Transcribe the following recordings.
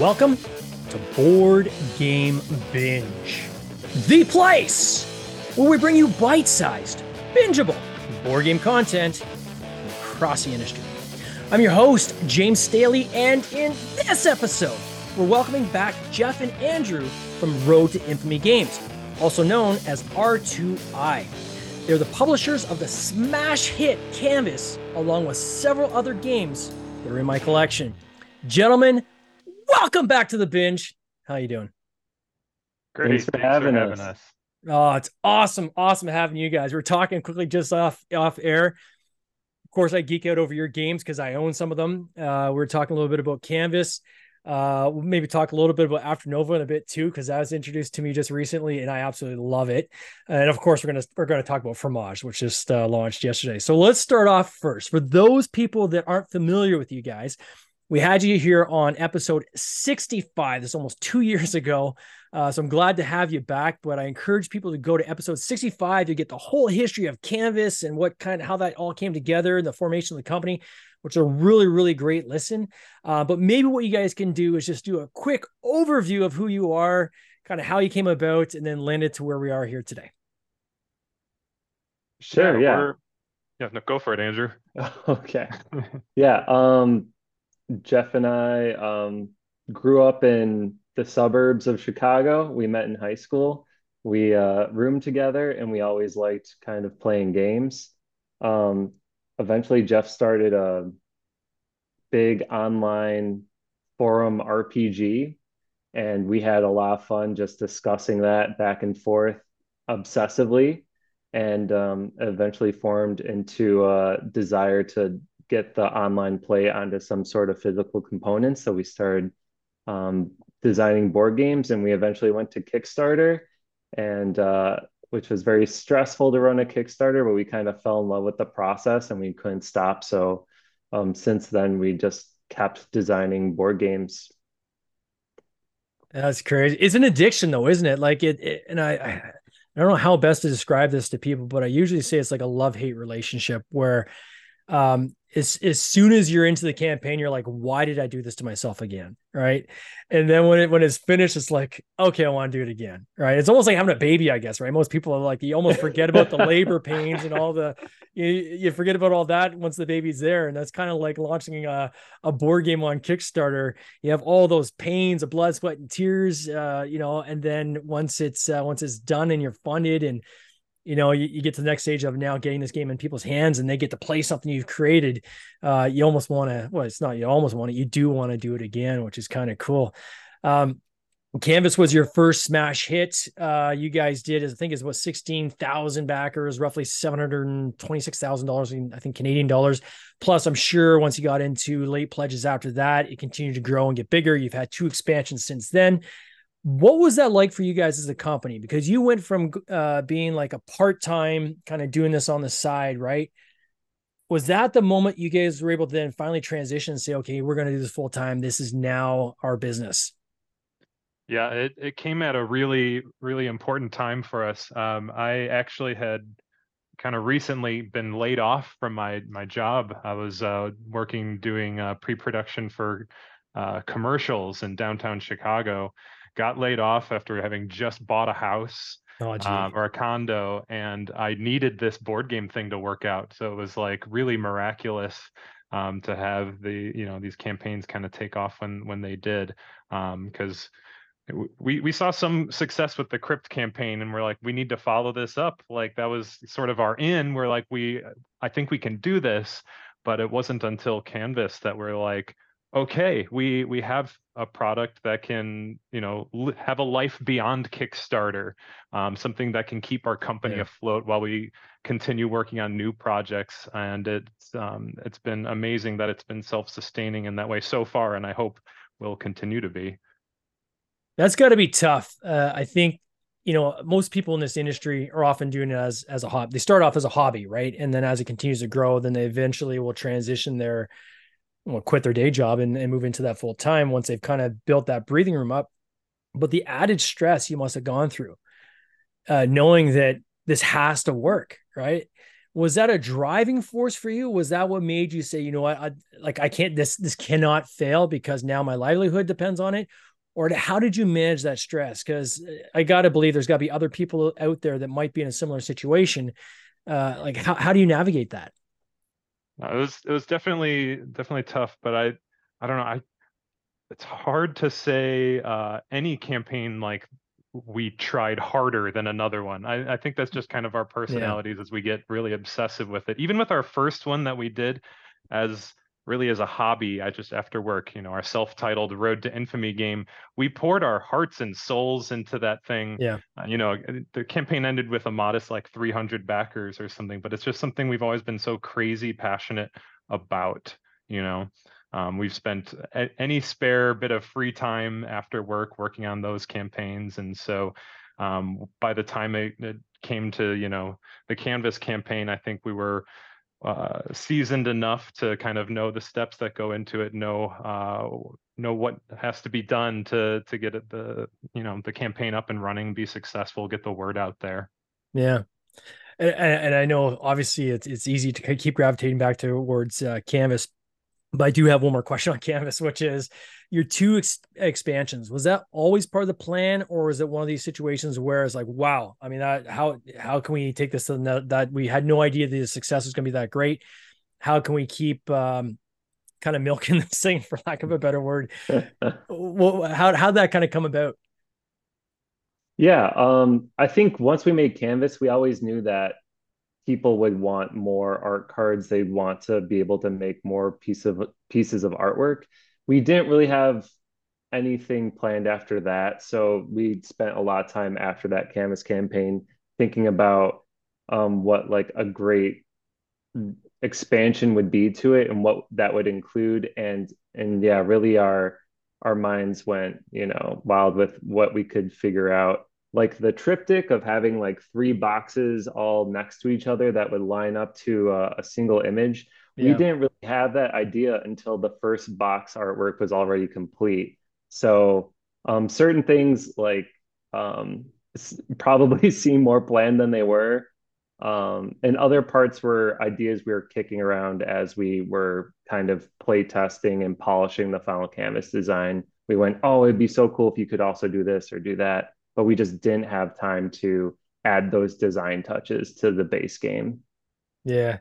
Welcome to Board Game Binge, the place where we bring you bite sized, bingeable board game content across the industry. I'm your host, James Staley, and in this episode, we're welcoming back Jeff and Andrew from Road to Infamy Games, also known as R2I. They're the publishers of the smash hit Canvas, along with several other games that are in my collection. Gentlemen, welcome back to the binge. How you doing? Great. Thanks for having us. Oh, it's awesome, awesome having you guys. We're talking quickly just off off air. Of course, I geek out over your games because I own some of them. Uh, we are talking a little bit about Canvas. Uh, we'll maybe talk a little bit about After Nova in a bit too, because that was introduced to me just recently, and I absolutely love it. And of course, we're gonna we're gonna talk about Fromage, which just uh, launched yesterday. So let's start off first. For those people that aren't familiar with you guys, we had you here on episode 65. This almost two years ago. Uh, so I'm glad to have you back. But I encourage people to go to episode 65 to get the whole history of Canvas and what kind of how that all came together, and the formation of the company, which is a really, really great listen. Uh, but maybe what you guys can do is just do a quick overview of who you are, kind of how you came about, and then landed to where we are here today. Sure, yeah. Yeah, no, go for it, Andrew. Okay. Yeah. Um, Jeff and I um, grew up in the suburbs of Chicago. We met in high school. We uh, roomed together and we always liked kind of playing games. Um, eventually, Jeff started a big online forum RPG, and we had a lot of fun just discussing that back and forth obsessively and um, eventually formed into a desire to get the online play onto some sort of physical components. So we started um, designing board games, and we eventually went to Kickstarter, and uh, which was very stressful to run a Kickstarter, but we kind of fell in love with the process and we couldn't stop. So um, since then, we just kept designing board games. That's crazy. It's an addiction, though, isn't it? Like it, it and I, I, I don't know how best to describe this to people, but I usually say it's like a love hate relationship where um, as, as soon as you're into the campaign, you're like, why did I do this to myself again? Right. And then when it when it's finished, it's like, okay, I want to do it again. Right. It's almost like having a baby, I guess, right? Most people are like, you almost forget about the labor pains and all the you, you forget about all that once the baby's there. And that's kind of like launching a, a board game on Kickstarter. You have all those pains of blood, sweat, and tears, uh, you know, and then once it's uh, once it's done and you're funded and you know, you, you, get to the next stage of now getting this game in people's hands and they get to play something you've created. Uh, you almost want to, well, it's not, you almost want it. You do want to do it again, which is kind of cool. Um, Canvas was your first smash hit. Uh, you guys did, I think, is sixteen thousand backers, roughly seven hundred and twenty-six thousand dollars, I think, Canadian dollars. Plus, I'm sure once you got into late pledges after that, it continued to grow and get bigger. You've had two expansions since then. What was that like for you guys as a company? Because you went from uh, being like a part time, kind of doing this on the side, right? Was that the moment you guys were able to then finally transition and say, okay, we're going to do this full time. This is now our business? Yeah, it, it came at a really, really important time for us. Um, I actually had kind of recently been laid off from my my job. I was uh, working doing uh, pre production for uh, commercials in downtown Chicago got laid off after having just bought a house oh, um, or a condo, and I needed this board game thing to work out. So it was like really miraculous um, to have the you know these campaigns kind of take off when when they did, because. Um, we we saw some success with the crypt campaign and we're like we need to follow this up like that was sort of our in we're like we i think we can do this but it wasn't until canvas that we're like okay we we have a product that can you know have a life beyond kickstarter um, something that can keep our company yeah. afloat while we continue working on new projects. And it's um, it's been amazing that it's been self-sustaining in that way so far and i hope will continue to be. That's got to be tough. Uh, i think you know most people in this industry are often doing it as as a hobby they start off as a hobby right? And then as it continues to grow then they eventually will transition their well, quit their day job and, and move into that full time once they've kind of built that breathing room up. But the added stress you must have gone through, uh, knowing that this has to work, right? was that a driving force for you? Was that what made you say you know what? I, like i can't this this cannot fail because now my livelihood depends on it or how did you manage that stress? Because i gotta believe there's got to be other people out there that might be in a similar situation. Uh like how, how do you navigate that it was it was definitely definitely tough but i i don't know i it's hard to say uh any campaign like we tried harder than another one. I, I think that's just kind of our personalities yeah. as we get really obsessive with it. Even with our first one that we did as really as a hobby, I just after work, you know, our self-titled Road to Infamy game, we poured our hearts and souls into that thing. Yeah. Uh, you know, uh, the campaign ended with a modest like 300 backers or something, but it's just something we've always been so crazy passionate about, you know. Um, we've spent a- any spare bit of free time after work working on those campaigns, and so um, by the time it, it, came to you know the Canvas campaign, I think we were uh, seasoned enough to kind of know the steps that go into it, know uh, know what has to be done to to get it the you know the campaign up and running, be successful, get the word out there. Yeah. And, and I know obviously it's it's easy to keep gravitating back towards uh, Canvas, but I do have one more question on Canvas, which is your two ex- expansions. Was that always part of the plan, or is it one of these situations where it's like, wow, I mean, that, how how can we take this to the, that we had no idea the success was going to be that great? How can we keep um, kind of milking this thing, for lack of a better word? well, how how'd that kind of come about? Yeah, um, I think once we made Canvas, we always knew that people would want more art cards. They'd want to be able to make more piece of pieces of artwork. We didn't really have anything planned after that. So we spent a lot of time after that canvas campaign thinking about um, what like a great expansion would be to it and what that would include. And and yeah, really our our minds went, you know, wild with what we could figure out like the triptych of having like three boxes all next to each other that would line up to a, a single image. Yeah. We didn't really have that idea until the first box artwork was already complete. So um, certain things like um, probably seem more planned than they were. Um, and other parts were ideas we were kicking around as we were kind of play testing and polishing the final canvas design. We went, oh, it'd be so cool if you could also do this or do that but we just didn't have time to add those design touches to the base game. Yeah.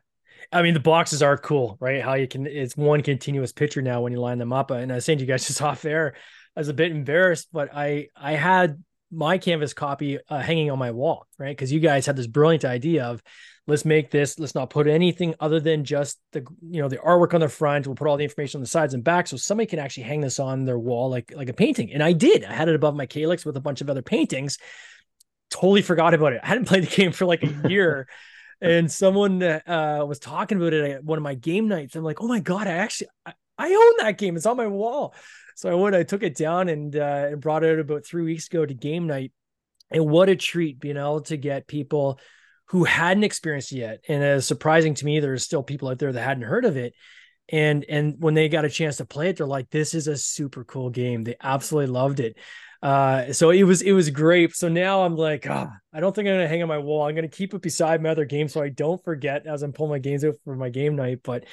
I mean, the boxes are cool, right? How you can, it's one continuous picture now when you line them up. And I was saying to you guys just off air, I was a bit embarrassed, but I, I had my canvas copy uh, hanging on my wall, right? Because you guys had this brilliant idea of let's make this, let's not put anything other than just the, you know, the artwork on the front. We'll put all the information on the sides and back. So somebody can actually hang this on their wall like, like a painting. And I did. I had it above my Kallax with a bunch of other paintings. Totally forgot about it. I hadn't played the game for like a year. and someone uh, was talking about it at one of my game nights. I'm like, oh my God, I actually, I, I own that game. It's on my wall. So I went, I took it down and, uh, and brought it out about three weeks ago to game night. And what a treat being able to get people who hadn't experienced it yet. And as surprising to me, there's still people out there that hadn't heard of it. And and when they got a chance to play it, they're like, "This is a super cool game." They absolutely loved it. Uh, so it was it was great. So now I'm like, oh, I don't think I'm gonna hang on my wall. I'm gonna keep it beside my other games so I don't forget as I'm pulling my games out for my game night. But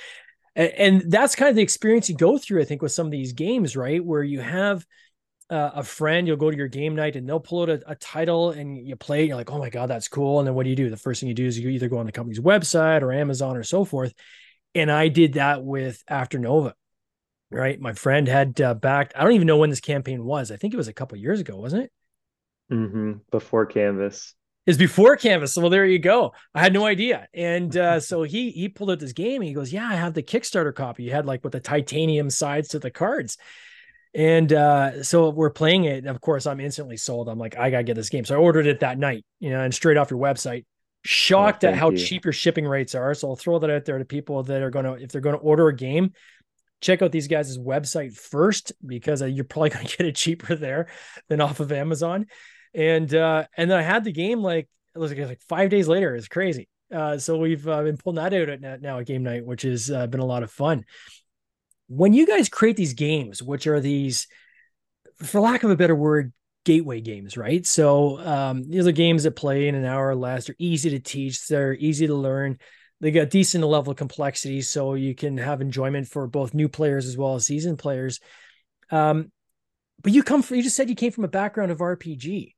and, and that's kind of the experience you go through, I think, with some of these games, right? Where you have uh, a friend, you'll go to your game night and they'll pull out a, a, title and you play it. You're like, oh my God, that's cool. And then what do you do? The first thing you do is you either go on the company's website or Amazon or so forth. And I did that with After Nova, right? My friend had uh, backed, I don't even know when this campaign was. I think it was a couple years ago, wasn't it? Mm-hmm. Before Canvas. Is before Canvas. So well, there you go. I had no idea. And uh, so he he pulled out this game and he goes, Yeah, I have the Kickstarter copy. You had like with the titanium sides to the cards. And uh, so we're playing it. Of course, I'm instantly sold. I'm like, I gotta get this game. So I ordered it that night, you know, and straight off your website. Shocked oh, at how you. cheap your shipping rates are. So I'll throw that out there to people that are gonna, if they're gonna order a game, check out these guys' website first because uh, you're probably gonna get it cheaper there than off of Amazon. And uh, and then I had the game like it was like, five days later. It's crazy. Uh, so we've uh, been pulling that out at now at game night, which has uh, been a lot of fun when you guys create these games, which are these, for lack of a better word, gateway games, right? So um, these are games that play in an hour or less. They're easy to teach. They're easy to learn. they got decent level of complexity, so you can have enjoyment for both new players as well as seasoned players. Um, but you come from you just said you came from a background of RPG.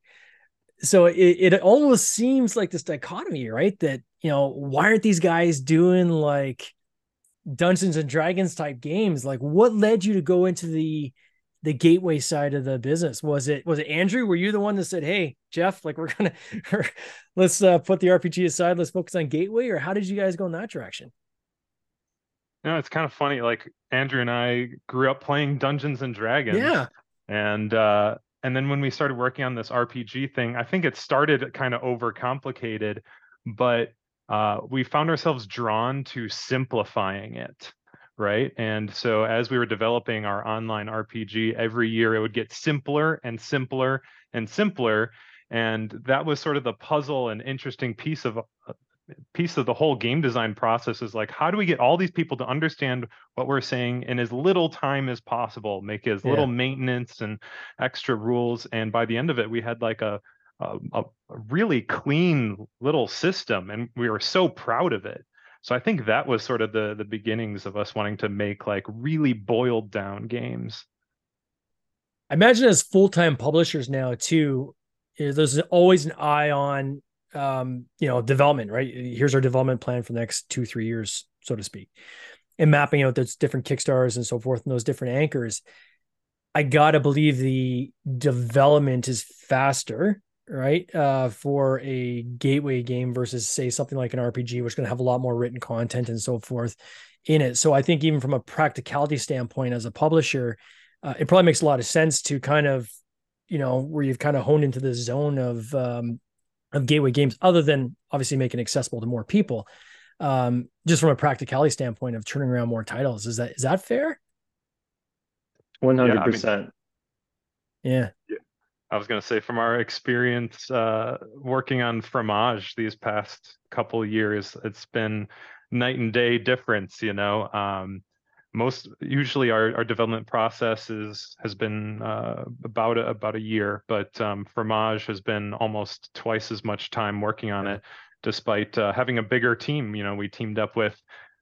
So it, it almost seems like this dichotomy, right? That you know, why aren't these guys doing like Dungeons and Dragons type games? Like what led you to go into the the gateway side of the business? Was it was it Andrew? Were you the one that said, "Hey, Jeff, like we're gonna let's uh, put the RPG aside, let's focus on gateway," or how did you guys go in that direction? No, it's kind of funny. Like Andrew and I grew up playing Dungeons and Dragons. Yeah. And uh and then when we started working on this RPG thing, I think it started kind of overcomplicated, but uh we found ourselves drawn to simplifying it. Right. And so as we were developing our online RPG, every year it would get simpler and simpler and simpler. And that was sort of the puzzle and interesting piece of uh, piece of the whole game design process is like how do we get all these people to understand what we're saying in as little time as possible make as little maintenance and extra rules and by the end of it we had like a, Um, a, a really clean little system and we were so proud of it so i think that was sort of the the beginnings of us wanting to make like really boiled down games i imagine as full-time publishers now too eh, there's always an eye on um, you know, development, right? Eh, here's our development plan for the next two, three years, so to speak, and mapping out those different Kickstarters and so forth and those different anchors. I gotta believe the development is faster, right? Uh, for a gateway game versus say something like an RPG, which is going to have a lot more written content and so forth in it. So I think even from a practicality standpoint, as a publisher, uh, it probably makes a lot of sense to kind of, you know, where you've kind of honed into the zone of um, of gateway games, other than obviously making accessible to more people. Um, just from a practicality standpoint of turning around more titles, is that is that fair? One hundred percent. Yeah. I was going to say, from our experience uh, working on Fromage these past couple years, it's been night and day difference. You know, um, most usually our, our development process is has been uh, about a, about a year, but um, Fromage has been almost twice as much time working on it, despite uh, having a bigger team. You know, we teamed up with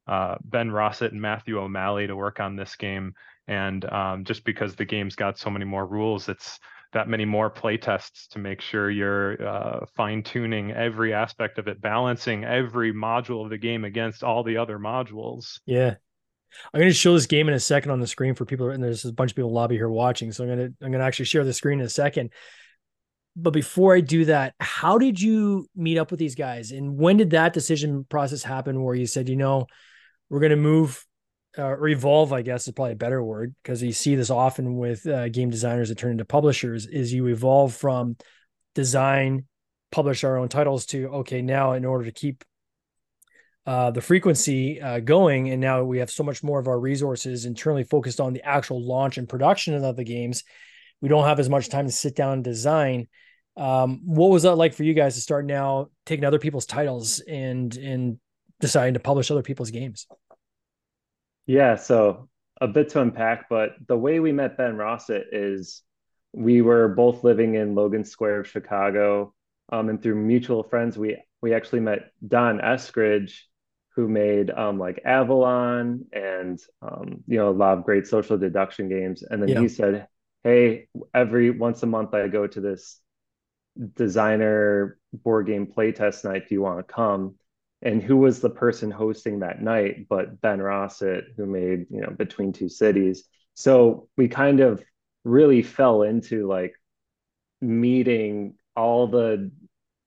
uh, Ben Rosset and Matthew O'Malley to work on this game, and um, just because the game's got so many more rules, it's that many more play tests to make sure you're uh, fine tuning every aspect of it, balancing every module of the game against all the other modules. Yeah, I'm going to show this game in a second on the screen for people, and there's a bunch of people lobby here watching. So I'm going to I'm going to actually share the screen in a second. But before I do that, how did you meet up with these guys, and when did that decision process happen? Where you said, you know, we're going to move uh, or evolve, I guess is probably a better word because you see this often with uh, game designers that turn into publishers. Is you evolve from design, publish our own titles to okay, now in order to keep uh, the frequency uh, going, and now we have so much more of our resources internally focused on the actual launch and production of the games. We don't have as much time to sit down and design. Um, what was that like for you guys to start now taking other people's titles and and deciding to publish other people's games? Yeah, so a bit to unpack, but the way we met Ben Rosset is we were both living in Logan Square of Chicago. Um, and through mutual friends, we we actually met Don Eskridge, who made um, like Avalon and um, you know a lot of great social deduction games. And then yeah. he said, "Hey, every once a month I go to this designer board game playtest night. Do you want to come?" And who was the person hosting that night but Ben Rosset, who made you know Between Two Cities. So we kind of really fell into like meeting all the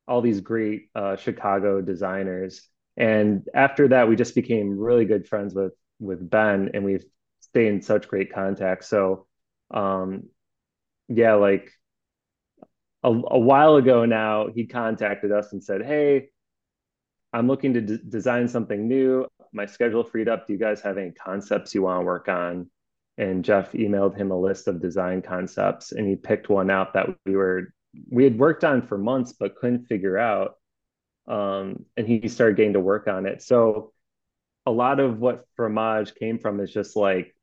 all these great uh, Chicago designers and after that, we just became really good friends with with Ben, and we've stayed in such great contact. So, um, yeah, like a, a while ago now, he contacted us and said, "Hey, I'm looking to d- design something new. My schedule freed up. Do you guys have any concepts you want to work on?" And Jeff emailed him a list of design concepts, and he picked one out that we were we had worked on for months but couldn't figure out um, and he started getting to work on it. So a lot of what Fromage came from is just like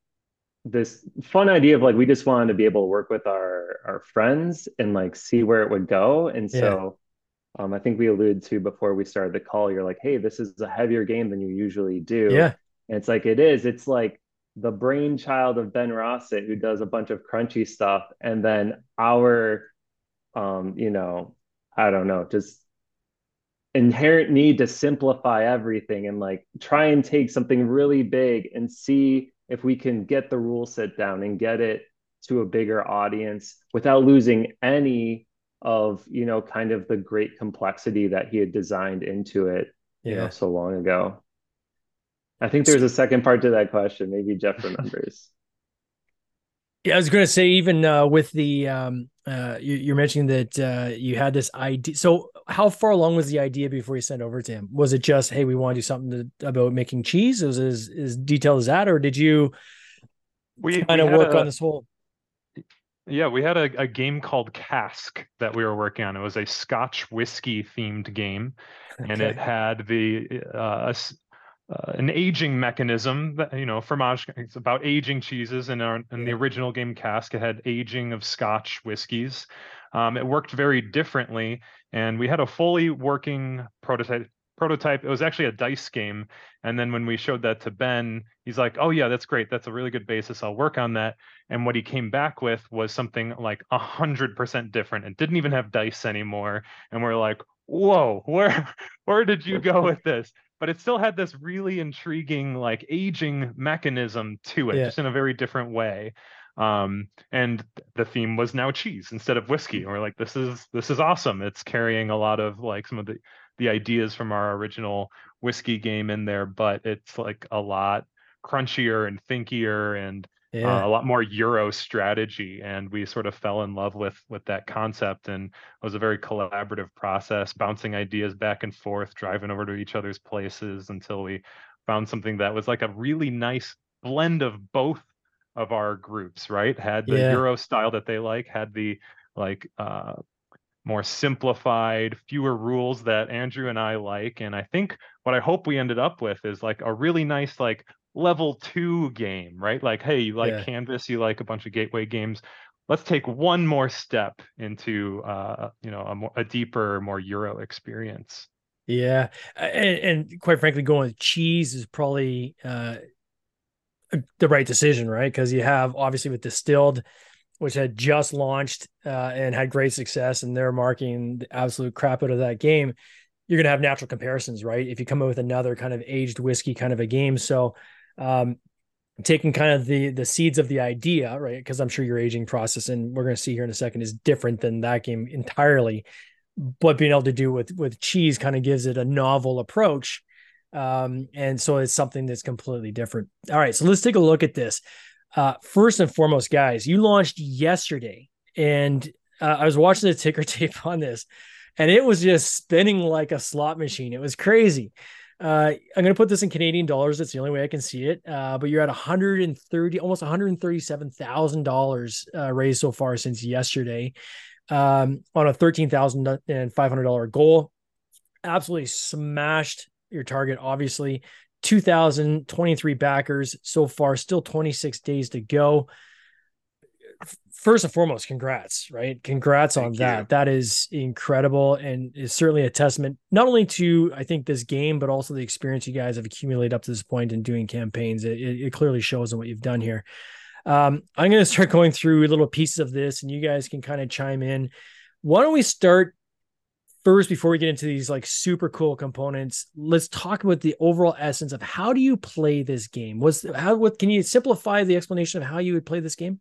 this fun idea of like we just wanted to be able to work with our our friends and like see where it would go. And so Um, I think we alluded to before we started the call. You're like, hey, this is a heavier game than you usually do. Yeah. And it's like it is. It's like the brainchild of Ben Rosset, who does a bunch of crunchy stuff, and then our, um, you know, I don't know, just inherent need to simplify everything and like try and take something really big and see if we can get the rule set down and get it to a bigger audience without losing any of you know kind of the great complexity that he had designed into it you yeah. know so long ago. I think there's a second part to that question. Maybe jeff remembers. Yeah i was going to say even uh, with the um, uh, you, are mentioning that uh, you had this idea so how far along was the idea before you sent over to him? Was it just hey we want to do something to, about making cheese? It was as, as detailed as that or did you we kind of work a, on this whole yeah, we had a, a game called Cask that we were working on. It was a Scotch whiskey themed game, okay. and it had the uh, uh, an aging mechanism that you know fromage. It's about aging cheeses, and our in the original game Cask, it had aging of Scotch whiskeys. Um, it worked very differently, and we had a fully working prototype prototype. It was actually a dice game. And then when we showed that to Ben, he's like, oh, yeah, that's great. That's a really good basis. I'll work on that. And what he came back with was something like a hundred percent different. It didn't even have dice anymore. And we're like, whoa, where where did you go with this? But it still had this really intriguing like aging mechanism to it, yeah. just in a very different way um and the theme was now cheese instead of whiskey and we're like this is this is awesome it's carrying a lot of like some of the the ideas from our original whiskey game in there, but it's like a lot crunchier and thinkier and uh, yeah. uh, a lot more Euro strategy. And we sort of fell in love with with that concept, and it was a very collaborative process, bouncing ideas back and forth, driving over to each other's places until we found something that was like a really nice blend of both of our groups. Right, had the yeah. Euro style that they like, had the like uh, more simplified, fewer rules that Andrew and I like. And I think what I hope we ended up with is like a really nice, like level two game, right? Like, hey, you like yeah. Canvas, you like a bunch of gateway games. Let's take one more step into, uh, you know, a more a deeper, more Euro experience. Yeah, and, and quite frankly, going with cheese is probably uh, the right decision, right? Because you have obviously with distilled, which had just launched uh, and had great success, and they're marking the absolute crap out of that game, you're going to have natural comparisons, right? If you come up with another kind of aged whiskey kind of a game, so um, taking kind of the the seeds of the idea, right? Because I'm sure your aging process, and we're going to see here in a second, is different than that game entirely. But being able to do with with cheese kind of gives it a novel approach, um, and so it's something that's completely different. All right, so let's take a look at this. Uh, first and foremost, guys, you launched yesterday, and uh, I was watching the ticker tape on this, and it was just spinning like a slot machine. It was crazy. Uh, I'm going to put this in Canadian dollars. That's the only way I can see it. Uh, but you're at 130, almost 137 thousand uh, dollars raised so far since yesterday, um, on a thirteen thousand and five hundred dollar goal. Absolutely smashed your target. Obviously, 2,023 backers so far, still 26 days to go. First and foremost, congrats, right? Congrats Thank on that. You. That is incredible and is certainly a testament not only to, I think, this game, but also the experience you guys have accumulated up to this point in doing campaigns. It, it clearly shows in what you've done here. Um, I'm going to start going through little pieces of this and you guys can kind of chime in. Why don't we start first before we get into these like super cool components let's talk about the overall essence of how do you play this game? Was how what can you simplify the explanation of how you would play this game?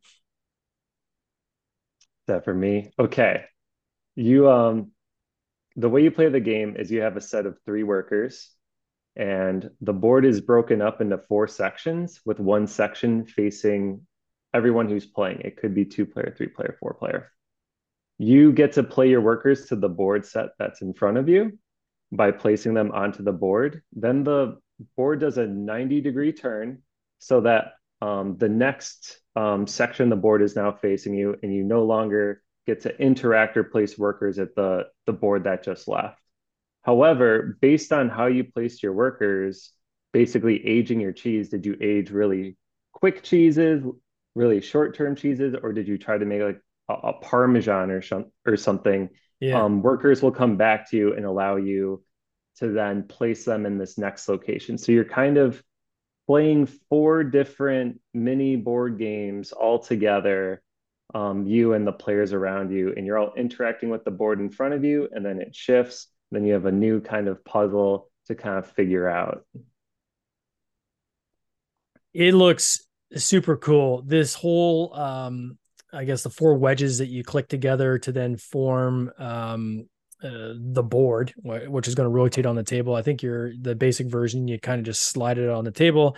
That for me? Okay. You um the way you play the game is you have a set of three workers and the board is broken up into four sections with one section facing everyone who's playing. It could be two player three player four player you get to play your workers to the board set that's in front of you by placing them onto the board. Then the board does a 90 degree turn so that um, the next um, section the board is now facing you and you no longer get to interact or place workers at the, the board that just left. However, based on how you placed your workers, basically aging your cheese, did you age really quick cheeses, really short term cheeses, or did you try to make like a, a parmesan or, some, or something Yeah. um, workers will come back to you and allow you to then place them in this next location. So you're kind of playing four different mini board games all together, um, you and the players around you, and you're all interacting with the board in front of you, and then it shifts. Then you have a new kind of puzzle to kind of figure out. It looks super cool. This whole um I guess the four wedges that you click together to then form um uh, the board, which is going to rotate on the table. I think you're the basic version, you kind of just slide it on the table.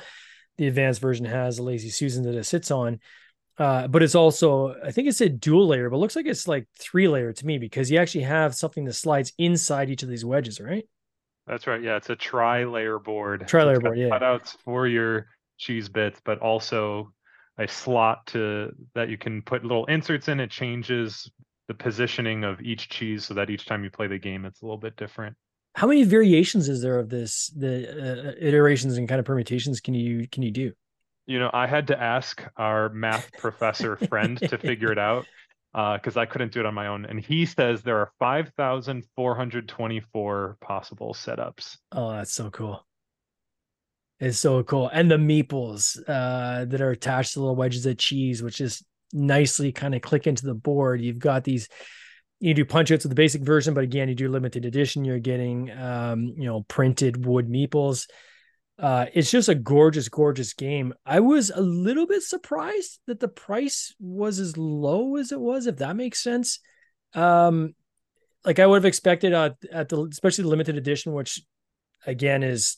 The advanced version has a lazy Susan that it sits on. Uh, but it's also, I think it's a dual layer, but looks like it's like three layer to me because you actually have something that slides inside each of these wedges, right? That's right. Yeah, it's a tri-layer board. Tri-layer board, yeah. Cutouts for your cheese bits, but also a slot to that you can put little inserts in. It changes the positioning of each cheese so that each time you play the game, it's a little bit different. How many variations is there of this? The uh, iterations and kind of permutations can you can you do? You know, I had to ask our math professor friend to figure it out because I couldn't do it on my own. And he says there are 5,424 possible setups. Oh, that's so cool. It's so cool. And the meeples uh, that are attached to little wedges of cheese, which is nicely kind of click into the board. You've got these, you do punch outs with the basic version, but again, you do limited edition. You're getting, um, you know, printed wood meeples. Uh, it's just a gorgeous, gorgeous game. I was a little bit surprised that the price was as low as it was, if that makes sense. Um, like I would have expected uh, at the, especially the limited edition, which again is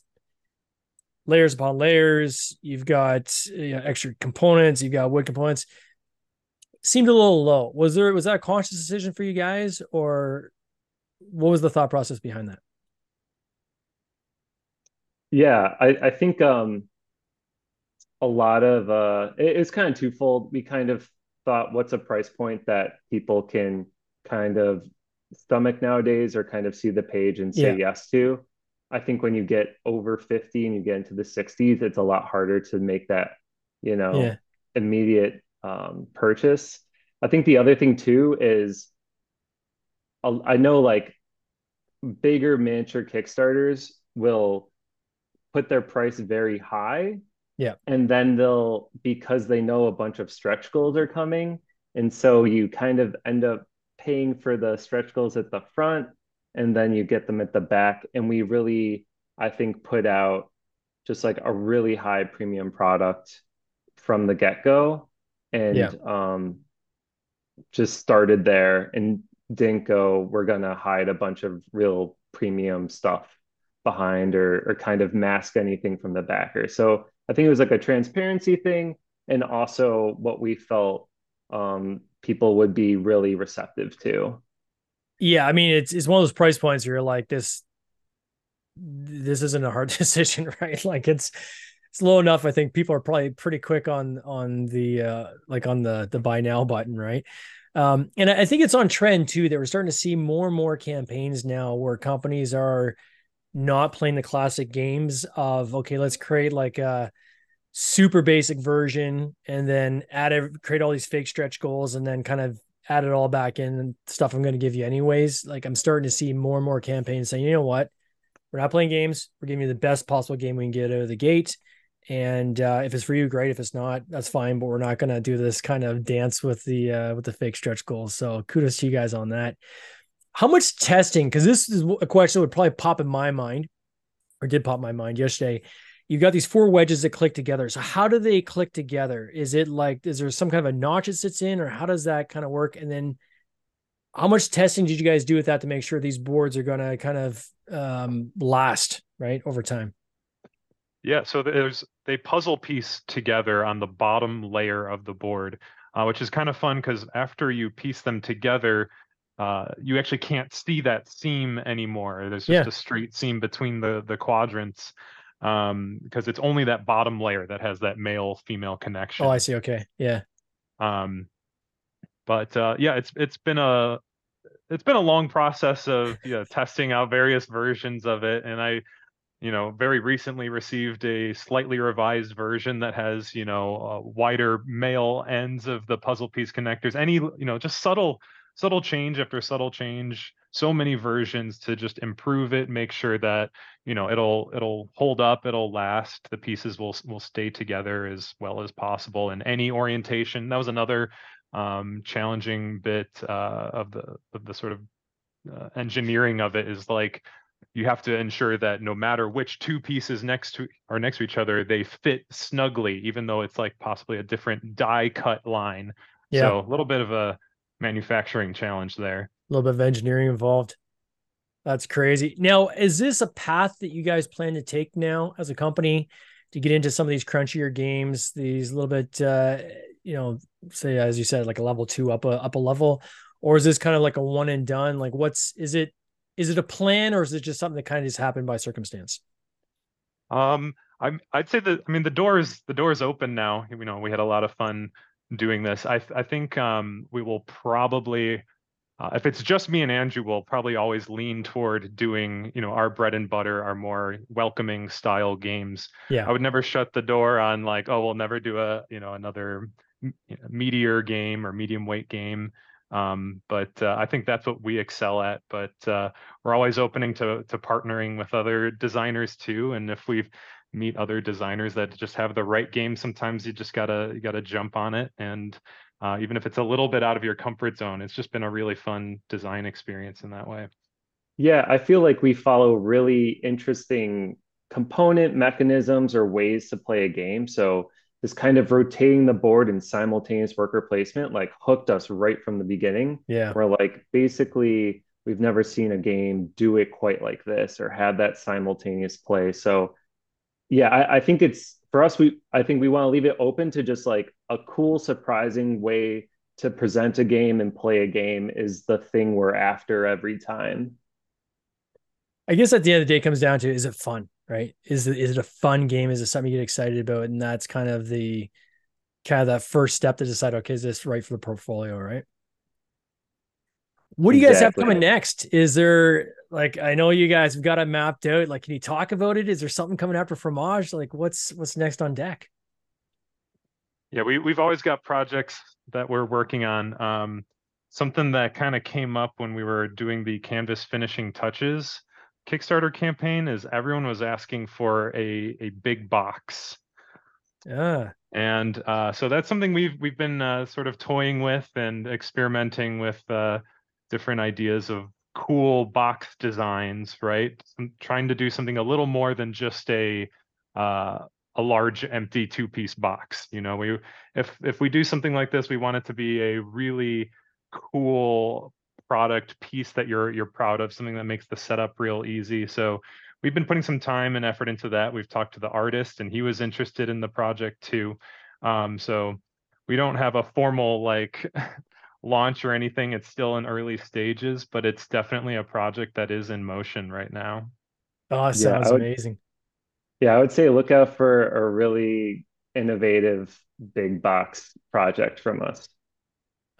layers upon layers. You've got you know, extra components. You've got wood components. Seemed a little low. Was there was that a conscious decision for you guys, or what was the thought process behind that? Yeah, I, I think um, a lot of uh, it, it's kind of twofold. We kind of thought, what's a price point that people can kind of stomach nowadays, or kind of see the page and say Yeah. yes to. I think when you get over 50 and you get into the 60s, it's a lot harder to make that, you know, Yeah. immediate um, purchase. I think the other thing too is I know like bigger miniature Kickstarters will put their price very high. Yeah. And then they'll, because they know a bunch of stretch goals are coming. And so you kind of end up paying for the stretch goals at the front and then you get them at the back. And we really, I think, put out just like a really high premium product from the get go. And Yeah. um, just started there and didn't go, we're going to hide a bunch of real premium stuff behind or, or kind of mask anything from the backer. So I think it was like a transparency thing and also what we felt um, people would be really receptive to. Yeah, I mean it's it's one of those price points where you're like this this isn't a hard decision, right? Like it's it's low enough. I think people are probably pretty quick on on the uh like on the the buy now button, right? Um and I think it's on trend too that we're starting to see more and more campaigns now where companies are not playing the classic games of okay, let's create like a super basic version and then add a, create all these fake stretch goals and then kind of add it all back in and stuff I'm going to give you anyways. Like I'm starting to see more and more campaigns saying, you know what, we're not playing games. We're giving you the best possible game we can get out of the gate. And uh, if it's for you, great. If it's not, that's fine. But we're not going to do this kind of dance with the uh, with the fake stretch goals. So kudos to you guys on that. How much testing? Because this is a question that would probably pop in my mind, or did pop my mind yesterday. You've got these four wedges that click together. So how do they click together? Is it like is there some kind of a notch it sits in, or how does that kind of work? And then how much testing did you guys do with that to make sure these boards are going to kind of um, last right over time? Yeah, so there's they puzzle piece together on the bottom layer of the board, uh, which is kind of fun because after you piece them together, uh, you actually can't see that seam anymore. There's just Yeah. a straight seam between the the quadrants um, because it's only that bottom layer that has that male female connection. Oh, I see. Okay, yeah, Um, but uh, yeah, it's it's been a it's been a long process of you know, testing out various versions of it, and I, you know, very recently received a slightly revised version that has you know uh, wider male ends of the puzzle piece connectors. Any you know just subtle subtle change after subtle change so many versions to just improve it make sure that you know it'll it'll hold up it'll last the pieces will will stay together as well as possible in any orientation that was another um, challenging bit uh, of the of the sort of uh, engineering of it is like you have to ensure that no matter which two pieces next to are next to each other they fit snugly even though it's like possibly a different die cut line yeah. so a little bit of a manufacturing challenge there a little bit of engineering involved. That's crazy. Now, is this a path that you guys plan to take now as a company to get into some of these crunchier games, these little bit, uh, you know, say as you said, like a level two up a up a level, or is this kind of like a one and done? Like, what's is it? Is it a plan, or is it just something that kind of just happened by circumstance? Um, I'm I'd say that I mean the door is the door is open now. You know, we had a lot of fun doing this. I I think um we will probably uh, if it's just me and Andrew, we'll probably always lean toward doing, you know, our bread and butter, our more welcoming style games. Yeah. I would never shut the door on like, oh, we'll never do a, you know, another meteor game or medium weight game. Um, but uh, I think that's what we excel at. But uh, we're always opening to to partnering with other designers too. And if we meet other designers that just have the right game, sometimes you just gotta you gotta jump on it and uh, even if it's a little bit out of your comfort zone. It's just been a really fun design experience in that way. Yeah, I feel like we follow really interesting component mechanisms or ways to play a game. So this kind of rotating the board and simultaneous worker placement like hooked us right from the beginning. Yeah. We're like basically we've never seen a game do it quite like this or have that simultaneous play. So yeah, I, I think it's for us, we I think we want to leave it open to just like a cool, surprising way to present a game and play a game is the thing we're after every time. I guess at the end of the day, it comes down to is it fun, right? Is it is it a fun game? Is it something you get excited about? And that's kind of the kind of that first step to decide, okay, is this right for the portfolio, right? What do you guys exactly. have coming next? Is there like I know you guys have got it mapped out. Like, can you talk about it? Is there something coming after Fromage? Like, what's what's next on deck? Yeah, we we've always got projects that we're working on. Um, something that kind of came up when we were doing the canvas finishing touches Kickstarter campaign is everyone was asking for a a big box. Yeah. And uh, so that's something we've we've been uh, sort of toying with and experimenting with uh, different ideas of cool box designs, right? I'm trying to do something a little more than just a uh, a large empty two piece box. You know, we if if we do something like this, we want it to be a really cool product piece that you're you're proud of, something that makes the setup real easy. So we've been putting some time and effort into that. We've talked to the artist, and he was interested in the project too. Um, so we don't have a formal like launch or anything. It's still in early stages, but it's definitely a project that is in motion right now. Oh, sounds yeah, would, amazing. Yeah, I would say look out for a really innovative big box project from us.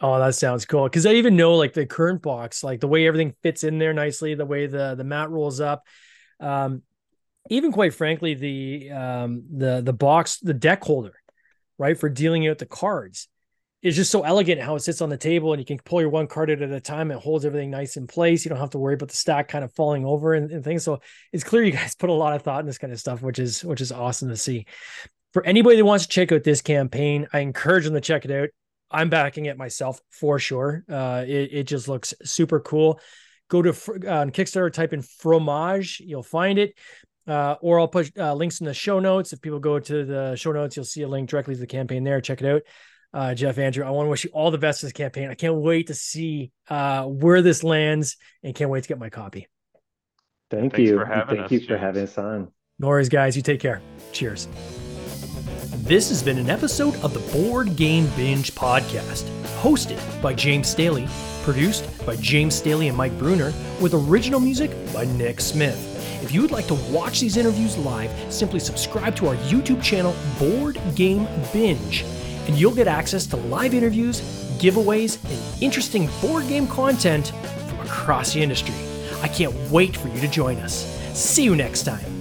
Oh, that sounds cool. Cause I even know like the current box, like the way everything fits in there nicely, the way the the mat rolls up. Um, even quite frankly, the um the the box, the deck holder, right, for dealing out the cards is just so elegant how it sits on the table and you can pull your one card at a time. It holds everything nice in place. You don't have to worry about the stack kind of falling over and, and, things. So it's clear you guys put a lot of thought in this kind of stuff, which is which is awesome to see. For anybody that wants to check out this campaign, I encourage them to check it out. I'm backing it myself for sure. Uh, it, it just looks super cool. Go to uh, on Kickstarter, type in fromage, you'll find it. Uh, or I'll put uh, links in the show notes. If people go to the show notes, you'll see a link directly to the campaign there. Check it out uh, Jeff Andrew. I want to wish you all the best in this campaign. I can't wait to see uh, where this lands and can't wait to get my copy. Thank Thanks you. Thank us, you for having us on. No worries, guys. You take care. Cheers. This has been an episode of the Board Game Binge podcast, hosted by James Staley, produced by James Staley and Mike Bruner, with original music by Nick Smith. If you would like to watch these interviews live, simply subscribe to our YouTube channel, Board Game Binge and you'll get access to live interviews, giveaways, and interesting board game content from across the industry. I can't wait for you to join us. See you next time.